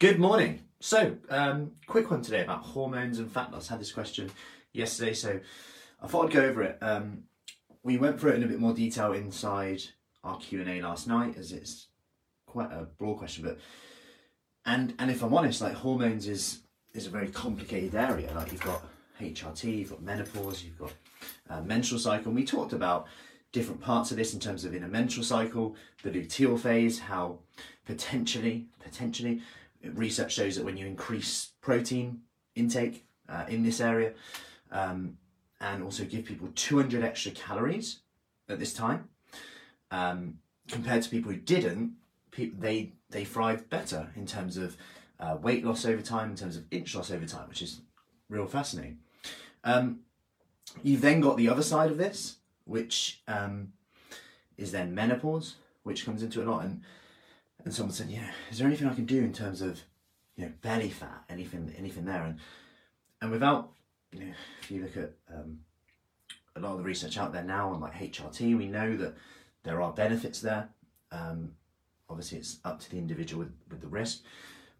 Good morning. So, um, quick one today about hormones and fat loss. I had this question yesterday, so I thought I'd go over it. Um, we went through it in a bit more detail inside our Q and A last night, as it's quite a broad question. But and and if I'm honest, like hormones is is a very complicated area. Like you've got HRT, you've got menopause, you've got uh, menstrual cycle. And we talked about different parts of this in terms of in a menstrual cycle, the luteal phase, how potentially potentially research shows that when you increase protein intake uh, in this area um, and also give people 200 extra calories at this time um, compared to people who didn't they they thrived better in terms of uh, weight loss over time in terms of inch loss over time which is real fascinating. Um, you've then got the other side of this which um, is then menopause which comes into a lot. And and someone said, "Yeah, is there anything I can do in terms of, you know, belly fat, anything, anything there?" And and without, you know, if you look at um, a lot of the research out there now on like HRT, we know that there are benefits there. Um, obviously, it's up to the individual with, with the risk.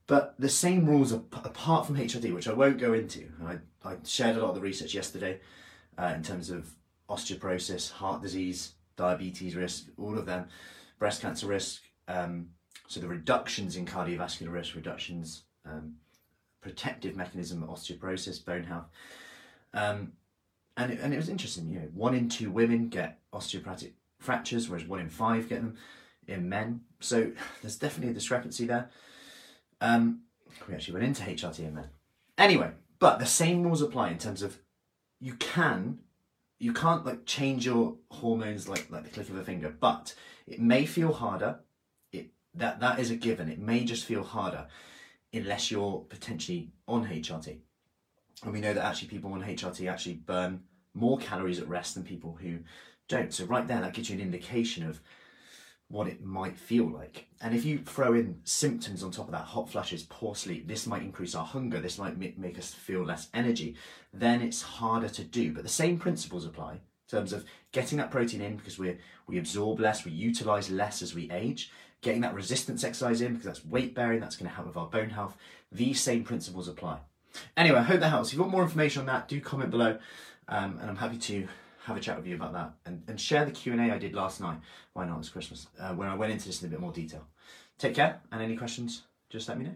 But the same rules apart from HRT, which I won't go into. I, I shared a lot of the research yesterday uh, in terms of osteoporosis, heart disease, diabetes risk, all of them, breast cancer risk, um, so the reductions in cardiovascular risk, reductions, um, protective mechanism, osteoporosis, bone health. Um, and, it, and it was interesting, you know, one in two women get osteoporotic fractures, whereas one in five get them in men. So there's definitely a discrepancy there. Um, we actually went into HRT in men. Anyway, but the same rules apply in terms of you can you can't like change your hormones like like the click of a finger, but it may feel harder that that is a given. It may just feel harder unless you're potentially on HRT. And we know that actually people on HRT actually burn more calories at rest than people who don't. So right there, that gives you an indication of what it might feel like. And if you throw in symptoms on top of that, hot flashes, poor sleep, this might increase our hunger, this might make us feel less energy, then it's harder to do. But the same principles apply terms of getting that protein in because we we absorb less, we utilize less as we age, getting that resistance exercise in because that's weight bearing, that's going to help with our bone health. These same principles apply. Anyway, I hope that helps. If you want more information on that, do comment below, um, and I'm happy to have a chat with you about that and, and share the Q&A I did last night. Why not? It's Christmas, uh, where I went into this in a bit more detail. Take care, and any questions, just let me know.